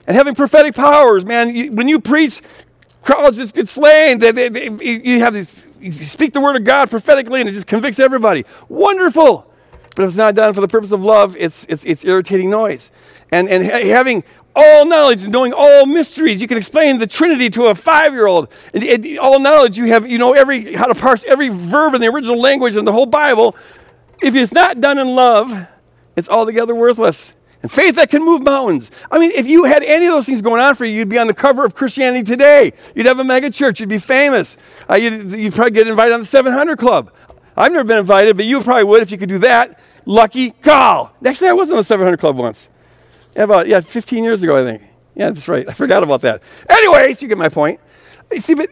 And having prophetic powers, man, you, when you preach, crowds just get slain. They, they, they, you have these, speak the word of God prophetically, and it just convicts everybody. Wonderful. But if it's not done for the purpose of love, it's, it's, it's irritating noise. And, and having all knowledge and knowing all mysteries, you can explain the Trinity to a five-year-old. all knowledge, you have, you know every, how to parse every verb in the original language in the whole Bible. If it's not done in love, it's altogether worthless and faith that can move mountains. I mean, if you had any of those things going on for you, you'd be on the cover of Christianity Today. You'd have a mega church. You'd be famous. Uh, you'd, you'd, probably get invited on the 700 Club. I've never been invited, but you probably would if you could do that. Lucky call. Actually, I was on the 700 Club once. Yeah, about yeah, 15 years ago, I think. Yeah, that's right. I forgot about that. Anyways, you get my point. You see, but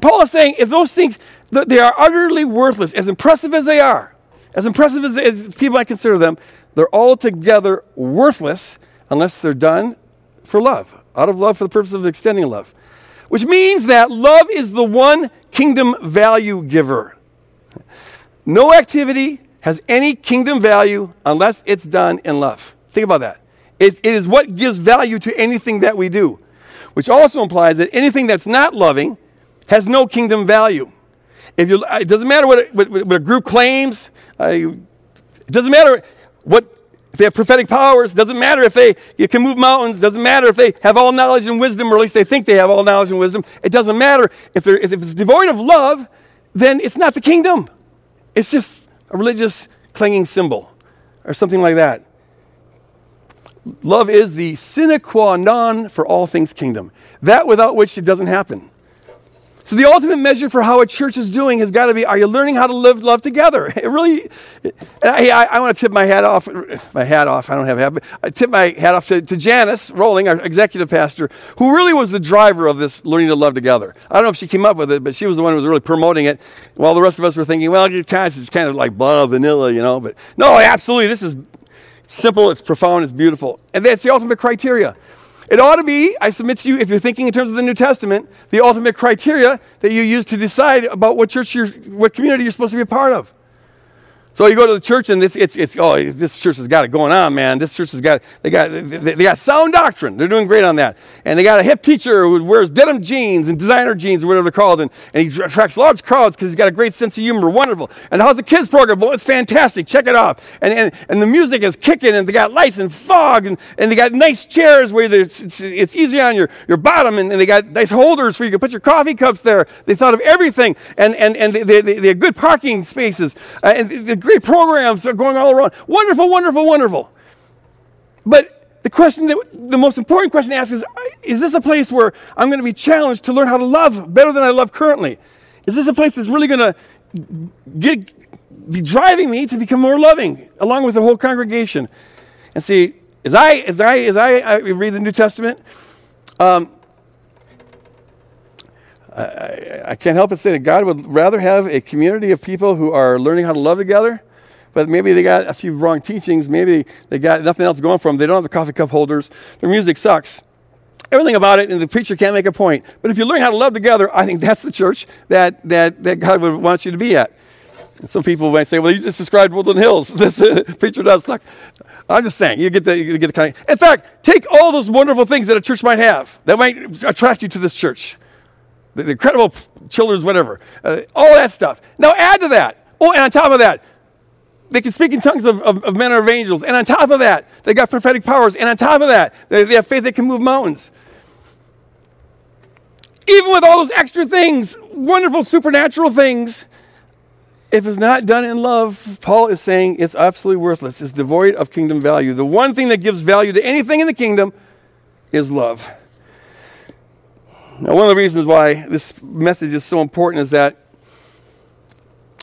Paul is saying if those things, they are utterly worthless, as impressive as they are, as impressive as, as people I consider them, they're altogether worthless unless they're done for love, out of love for the purpose of extending love. Which means that love is the one kingdom value giver. No activity has any kingdom value unless it's done in love. Think about that. it, it is what gives value to anything that we do, which also implies that anything that's not loving has no kingdom value. If you, it doesn't matter what, what, what a group claims, uh, it doesn't matter what if they have prophetic powers, doesn't matter if they can move mountains, doesn't matter if they have all knowledge and wisdom, or at least they think they have all knowledge and wisdom. It doesn't matter. If, if it's devoid of love, then it's not the kingdom. It's just a religious clanging cymbal or something like that. Love is the sine qua non for all things kingdom. That without which it doesn't happen. So the ultimate measure for how a church is doing has got to be: Are you learning how to live love together? *laughs* It really. I, I, I want to tip my hat off. My hat off. I don't have a hat, but I tip my hat off to, to Janice Rolling, our executive pastor, who really was the driver of this learning to love together. I don't know if she came up with it, but she was the one who was really promoting it, while the rest of us were thinking, well, it's kind of like blah vanilla, you know. But no, absolutely, this is simple. It's profound. It's beautiful, and that's the ultimate criteria. It ought to be, I submit to you, if you're thinking in terms of the New Testament, the ultimate criteria that you use to decide about what church what community you're supposed to be a part of. So you go to the church and it's, it's, it's oh, this church has got it going on, man. This church has got, they got, they, they got sound doctrine. They're doing great on that. And they got a hip teacher who wears denim jeans and designer jeans or whatever they're called. And, and he attracts large crowds because he's got a great sense of humor. Wonderful. And how's the kids program? Well, it's fantastic. Check it out. And, and, and the music is kicking and they got lights and fog and, and they got nice chairs where it's, it's, it's easy on your, your bottom and, and they got nice holders for you to put your coffee cups there. They thought of everything. And, and, and they, they, they have good parking spaces. Uh, and great programs are going all around. Wonderful, wonderful, wonderful. But the question that, the most important question to ask is Is this a place where I'm going to be challenged to learn how to love better than I love currently? Is this a place that's really going to get, be driving me to become more loving along with the whole congregation? And see, as I, as I, as I, I read the New Testament, um, I, I, can't help but say that God would rather have a community of people who are learning how to love together, but maybe they got a few wrong teachings. Maybe they got nothing else going for them. They don't have the coffee cup holders. Their music sucks. Everything about it, and the preacher can't make a point. But if you learn how to love together, I think that's the church that, that, that God would want you to be at. And some people might say, well, you just described Woodland Hills. *laughs* This uh, preacher does suck. I'm just saying, you get the, you get the kind of. In fact, take all those wonderful things that a church might have that might attract you to this church the, the incredible children's whatever, uh, all that stuff. Now add to that. Oh, and on top of that, they can speak in tongues of, of, of men or of angels. And on top of that, they got prophetic powers. And on top of that, they, they have faith that can move mountains. even with all those extra things, wonderful supernatural things, if it's not done in love, Paul is saying it's absolutely worthless. It's devoid of kingdom value. The one thing that gives value to anything in the kingdom is love. Now, one of the reasons why this message is so important is that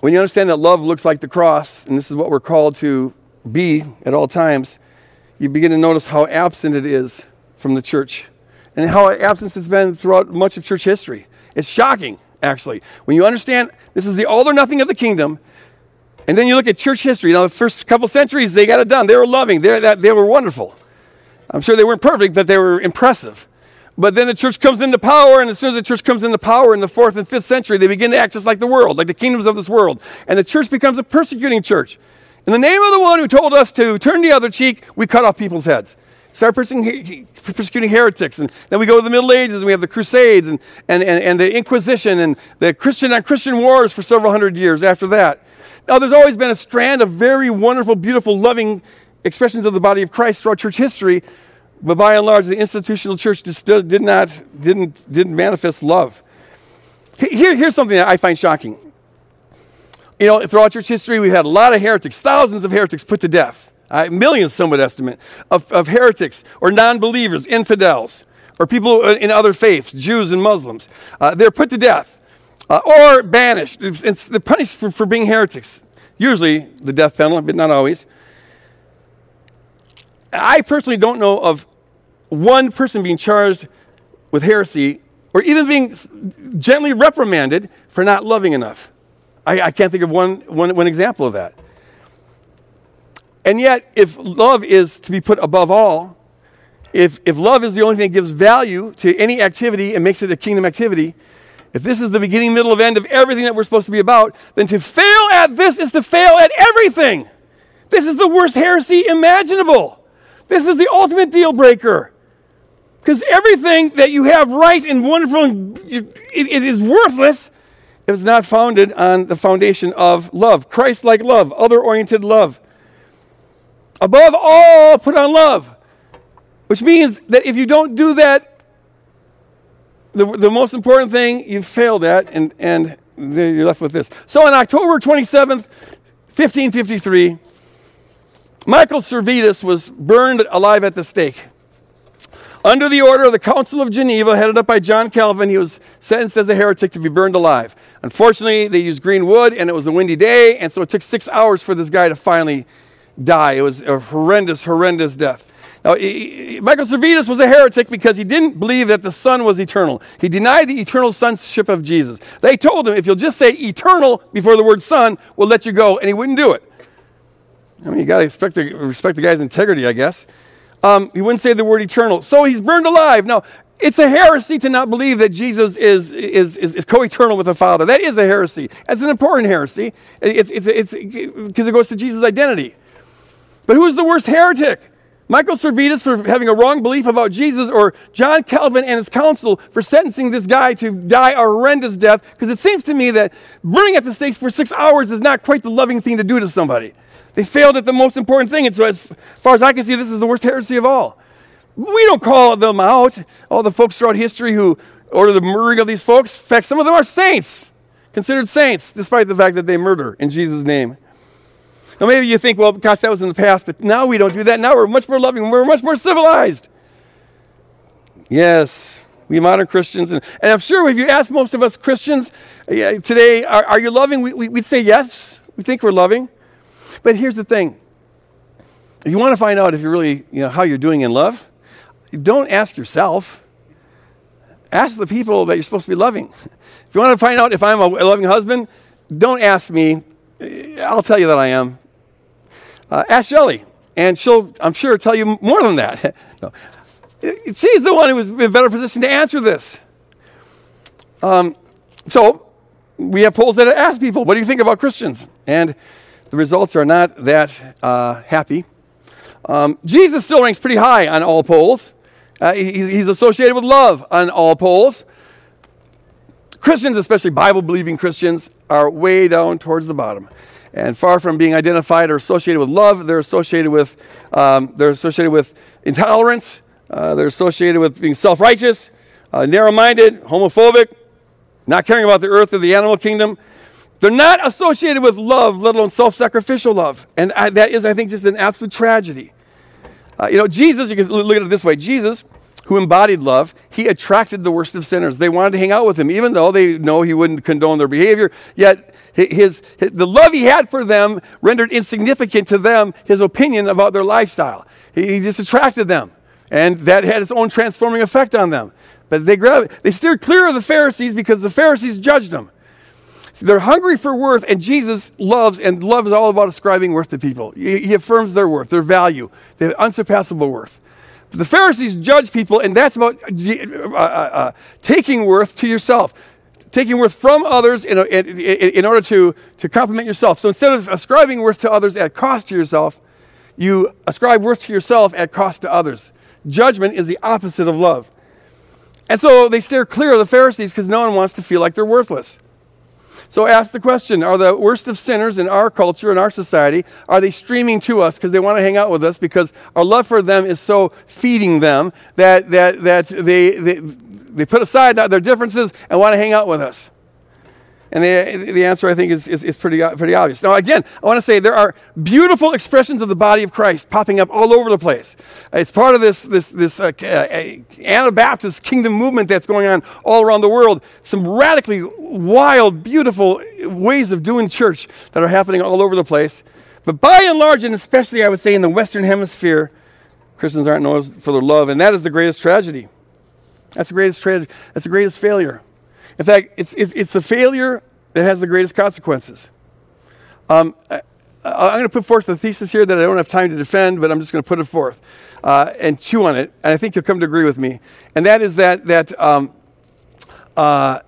when you understand that love looks like the cross, and this is what we're called to be at all times, you begin to notice how absent it is from the church and how absent it's been throughout much of church history. It's shocking, actually. When you understand this is the all or nothing of the kingdom, and then you look at church history, Now, the first couple centuries, they got it done. They were loving, they, that, they were wonderful. I'm sure they weren't perfect, but they were impressive. But then the church comes into power, and as soon as the church comes into power in the fourth and fifth century, they begin to act just like the world, like the kingdoms of this world. And the church becomes a persecuting church. In the name of the one who told us to turn the other cheek, we cut off people's heads. Start persecuting heretics. And then we go to the Middle Ages, and we have the Crusades, and, and, and, and the Inquisition, and the Christian on Christian wars for several hundred years after that. Now, there's always been a strand of very wonderful, beautiful, loving expressions of the body of Christ throughout church history but by and large, the institutional church just did not, didn't, didn't manifest love. Here, here's something that I find shocking. You know, throughout church history, we've had a lot of heretics, thousands of heretics put to death. Uh, millions, some would estimate, of, of heretics or non believers, infidels, or people in other faiths, Jews and Muslims. Uh, they're put to death uh, or banished. It's, it's, they're punished for, for being heretics. Usually the death penalty, but not always. I personally don't know of one person being charged with heresy or even being gently reprimanded for not loving enough. I, I can't think of one, one, one example of that. And yet, if love is to be put above all, if, if love is the only thing that gives value to any activity and makes it a kingdom activity, if this is the beginning, middle, of end of everything that we're supposed to be about, then to fail at this is to fail at everything. This is the worst heresy imaginable. This is the ultimate deal breaker. Because everything that you have right and wonderful, it, it is worthless if it's not founded on the foundation of love Christ like love, other oriented love. Above all, put on love. Which means that if you don't do that, the, the most important thing you've failed at, and, and you're left with this. So on October 27th, 1553, Michael Servetus was burned alive at the stake. Under the order of the Council of Geneva, headed up by John Calvin, he was sentenced as a heretic to be burned alive. Unfortunately, they used green wood, and it was a windy day, and so it took six hours for this guy to finally die. It was a horrendous, horrendous death. Now, Michael Servetus was a heretic because he didn't believe that the Son was eternal. He denied the eternal sonship of Jesus. They told him, if you'll just say eternal before the word Son, we'll let you go, and he wouldn't do it. I mean, you got to respect the, respect the guy's integrity, I guess. Um, he wouldn't say the word eternal. So he's burned alive. Now, it's a heresy to not believe that Jesus is, is, is, is co eternal with the Father. That is a heresy. That's an important heresy because it's, it's, it's, it goes to Jesus' identity. But who's the worst heretic? Michael Servetus for having a wrong belief about Jesus, or John Calvin and his council for sentencing this guy to die a horrendous death? Because it seems to me that burning at the stakes for six hours is not quite the loving thing to do to somebody. They failed at the most important thing. And so, as far as I can see, this is the worst heresy of all. We don't call them out. All the folks throughout history who ordered the murdering of these folks, in fact, some of them are saints, considered saints, despite the fact that they murder in Jesus' name. Now, maybe you think, well, gosh, that was in the past, but now we don't do that. Now we're much more loving, we're much more civilized. Yes, we modern Christians, and, and I'm sure if you ask most of us Christians uh, today, are, are you loving? We, we, we'd say yes. We think we're loving. But here's the thing if you want to find out if you're really, you know, how you're doing in love, don't ask yourself. Ask the people that you're supposed to be loving. If you want to find out if I'm a loving husband, don't ask me. I'll tell you that I am. Uh, ask Shelley, and she'll, I'm sure, tell you more than that. *laughs* no. She's the one who's in a better position to answer this. Um, so we have polls that ask people, what do you think about Christians? And the results are not that uh, happy. Um, Jesus still ranks pretty high on all polls. Uh, he's, he's associated with love on all polls. Christians, especially Bible believing Christians, are way down towards the bottom. And far from being identified or associated with love, they're associated with, um, they're associated with intolerance, uh, they're associated with being self righteous, uh, narrow minded, homophobic, not caring about the earth or the animal kingdom. They're not associated with love, let alone self sacrificial love. And I, that is, I think, just an absolute tragedy. Uh, you know, Jesus, you can look at it this way Jesus, who embodied love, he attracted the worst of sinners. They wanted to hang out with him, even though they know he wouldn't condone their behavior. Yet, his, his, the love he had for them rendered insignificant to them his opinion about their lifestyle. He, he just attracted them, and that had its own transforming effect on them. But they, grabbed, they steered clear of the Pharisees because the Pharisees judged them. They're hungry for worth, and Jesus loves, and love is all about ascribing worth to people. He, affirms their worth, their value, their unsurpassable worth. But the Pharisees judge people, and that's about uh, uh, uh, taking worth to yourself, taking worth from others in, in, in order to, to compliment yourself. So instead of ascribing worth to others at cost to yourself, you ascribe worth to yourself at cost to others. Judgment is the opposite of love. And so they steer clear of the Pharisees because no one wants to feel like they're worthless. So ask the question Are the worst of sinners in our culture, in our society, are they streaming to us because they want to hang out with us because our love for them is so feeding them that, that, that they, they, they put aside their differences and want to hang out with us? And the, the answer, I think, is, is, is, pretty, pretty obvious. Now, again, I want to say there are beautiful expressions of the body of Christ popping up all over the place. It's part of this, this, this uh, uh, Anabaptist kingdom movement that's going on all around the world. Some radically wild, beautiful ways of doing church that are happening all over the place. But by and large, and especially, I would say, in the Western Hemisphere, Christians aren't known for their love, and that is the greatest tragedy. That's the greatest tragedy. That's the greatest failure. In fact, it's, it's, it's the failure that has the greatest consequences. Um, I, am going to put forth the thesis here that I don't have time to defend, but I'm just going to put it forth uh, and chew on it. And I think you'll come to agree with me. And that is that, that um, uh,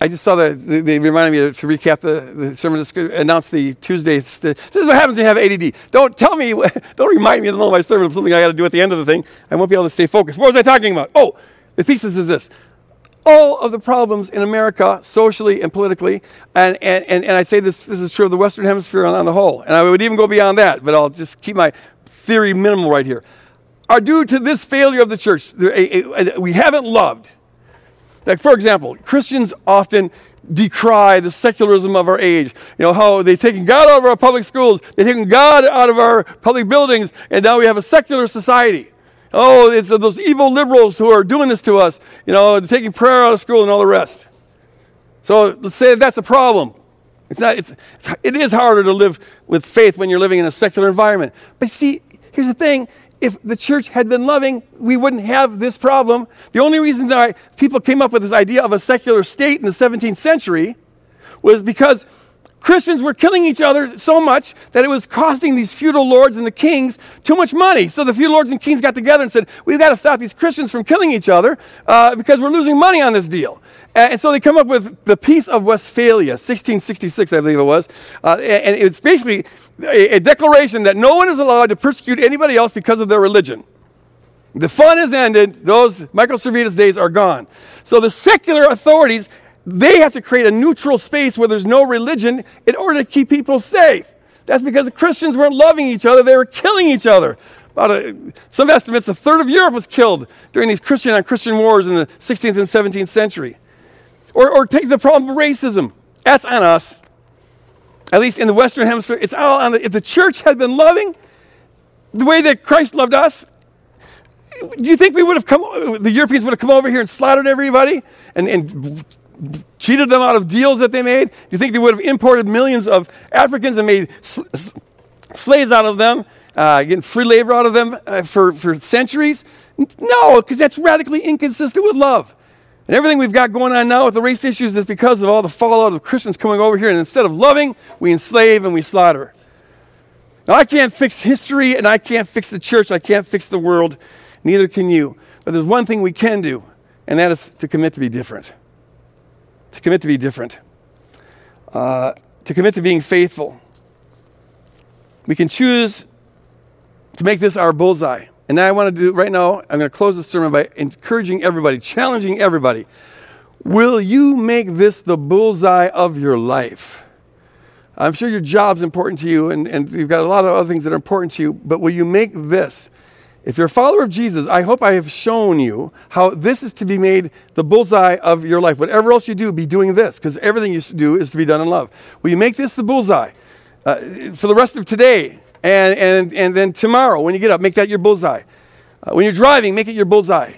I just saw that they reminded me to recap the, the sermon, to announce the Tuesday. This is what happens when you have ADD. Don't tell me, *laughs* don't remind me in the middle of my sermon of something I got to do at the end of the thing. I won't be able to stay focused. What was I talking about? Oh, the thesis is this all of the problems in America, socially and politically, and, and, and, I'd say this, this is true of the Western Hemisphere on, on the whole, and I would even go beyond that, but I'll just keep my theory minimal right here, are due to this failure of the church. We haven't loved. Like, for example, Christians often decry the secularism of our age. You know, how they've taken God out of our public schools, they've taken God out of our public buildings, and now we have a secular society. Oh, it's those evil liberals who are doing this to us, you know, taking prayer out of school and all the rest. So let's say that's a problem. It's not, it's, it is harder to live with faith when you're living in a secular environment. But see, here's the thing if the church had been loving, we wouldn't have this problem. The only reason that people came up with this idea of a secular state in the 17th century was because Christians were killing each other so much that it was costing these feudal lords and the kings too much money. So the feudal lords and kings got together and said, We've got to stop these Christians from killing each other uh, because we're losing money on this deal. And so they come up with the Peace of Westphalia, 1666, I believe it was. Uh, and it's basically a, a declaration that no one is allowed to persecute anybody else because of their religion. The fun has ended. Those Michael Servetus days are gone. So the secular authorities they have to create a neutral space where there's no religion in order to keep people safe. That's because the Christians weren't loving each other, they were killing each other. About a, some estimates, a third of Europe was killed during these Christian on Christian wars in the 16th and 17th century. Or, or take the problem of racism. That's on us. At least in the Western Hemisphere, it's all on the, if the church had been loving the way that Christ loved us, do you think we would have come, the Europeans would have come over here and slaughtered everybody and, and cheated them out of deals that they made? Do you think they would have imported millions of Africans and made sl- slaves out of them, uh, getting free labor out of them uh, for, for centuries? No, because that's radically inconsistent with love. And everything we've got going on now with the race issues is because of all the fallout of Christians coming over here. And instead of loving, we enslave and we slaughter. Now, I can't fix history and I can't fix the church. I can't fix the world. Neither can you. But there's one thing we can do, and that is to commit to be different to commit to be different, uh, to commit to being faithful. We can choose to make this our bullseye. And now I want to do, right now, I'm going to close the sermon by encouraging everybody, challenging everybody. Will you make this the bullseye of your life? I'm sure your job's important to you and, and you've got a lot of other things that are important to you, but will you make this If you're a follower of Jesus, I hope I have shown you how this is to be made the bullseye of your life. Whatever else you do, be doing this, because everything you do is to be done in love. Will you make this the bullseye uh, for the rest of today and, and, and then tomorrow when you get up? Make that your bullseye. Uh, when you're driving, make it your bullseye.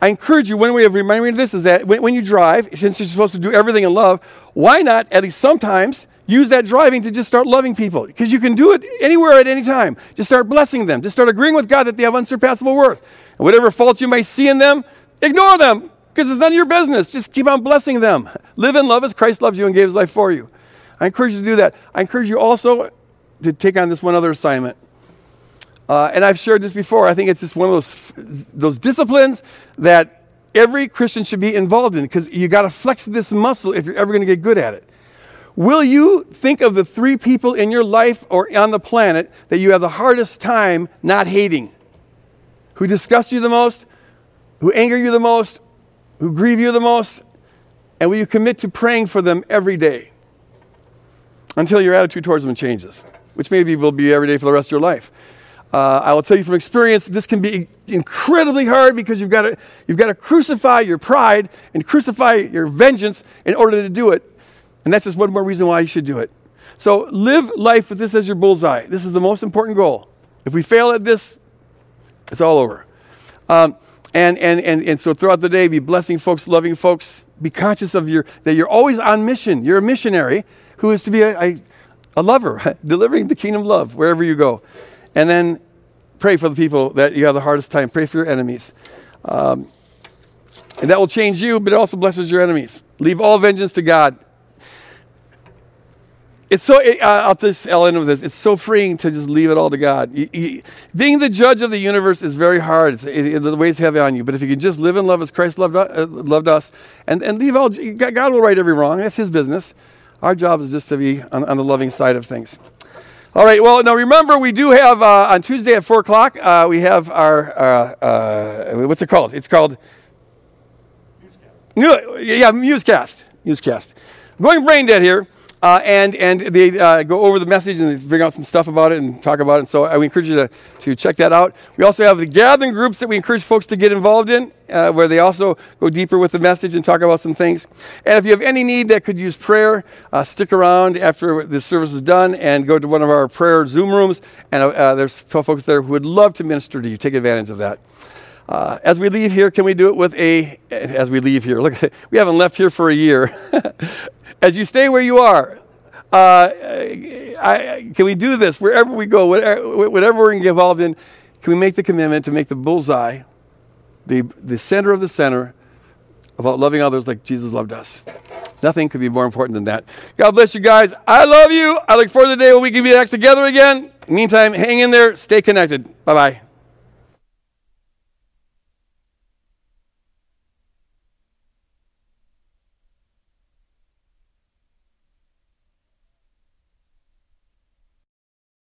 I encourage you, one way of reminding me of this is that when, when you drive, since you're supposed to do everything in love, why not, at least sometimes, use that driving to just start loving people? Because you can do it anywhere at any time. Just start blessing them. Just start agreeing with God that they have unsurpassable worth. And whatever faults you may see in them, ignore them because it's none of your business. Just keep on blessing them. Live in love as Christ loved you and gave his life for you. I encourage you to do that. I encourage you also to take on this one other assignment. Uh, and I've shared this before. I think it's just one of those, those disciplines that every Christian should be involved in because you got to flex this muscle if you're ever going to get good at it. Will you think of the three people in your life or on the planet that you have the hardest time not hating? Who disgust you the most? Who anger you the most? Who grieve you the most? And will you commit to praying for them every day until your attitude towards them changes, which maybe will be every day for the rest of your life? Uh, I will tell you from experience, this can be incredibly hard because you've got to you've got to crucify your pride and crucify your vengeance in order to do it. And that's just one more reason why you should do it. So live life with this as your bullseye. This is the most important goal. If we fail at this, it's all over. Um, and, and, and, and so throughout the day, be blessing folks, loving folks. Be conscious of your that you're always on mission. You're a missionary who is to be a, a, a lover, *laughs* delivering the kingdom of love wherever you go. And then pray for the people that you have the hardest time. Pray for your enemies. Um, and that will change you, but it also blesses your enemies. Leave all vengeance to God. It's so, uh, I'll just, I'll end with this. It's so freeing to just leave it all to God. Being the judge of the universe is very hard. It's, it, the weigh's heavy on you. But if you can just live in love as Christ loved, uh, loved us and, and leave all, God will right every wrong. That's His business. Our job is just to be on, on the loving side of things. All right, well, now remember, we do have uh, on Tuesday at 4 o'clock, uh, we have our, uh, uh what's it called? It's called. Musecast. Yeah, newscast. Newscast. Going brain dead here. Uh, and and they uh, go over the message and they out some stuff about it and talk about it. And so I would encourage you to, to check that out. We also have the gathering groups that we encourage folks to get involved in, uh, where they also go deeper with the message and talk about some things. And if you have any need that could use prayer, uh, stick around after the service is done and go to one of our prayer Zoom rooms. And uh, there's folks there who would love to minister to you. Take advantage of that. Uh, as we leave here, can we do it with a, as we leave here, look, *laughs* we haven't left here for a year. *laughs* as you stay where you are, uh, I, can we do this wherever we go, whatever, whatever we're involved in? Can we make the commitment to make the bullseye the, the center of the center about loving others like Jesus loved us? Nothing could be more important than that. God bless you guys. I love you. I look forward to the day when we can be back together again. Meantime, hang in there, stay connected. Bye bye.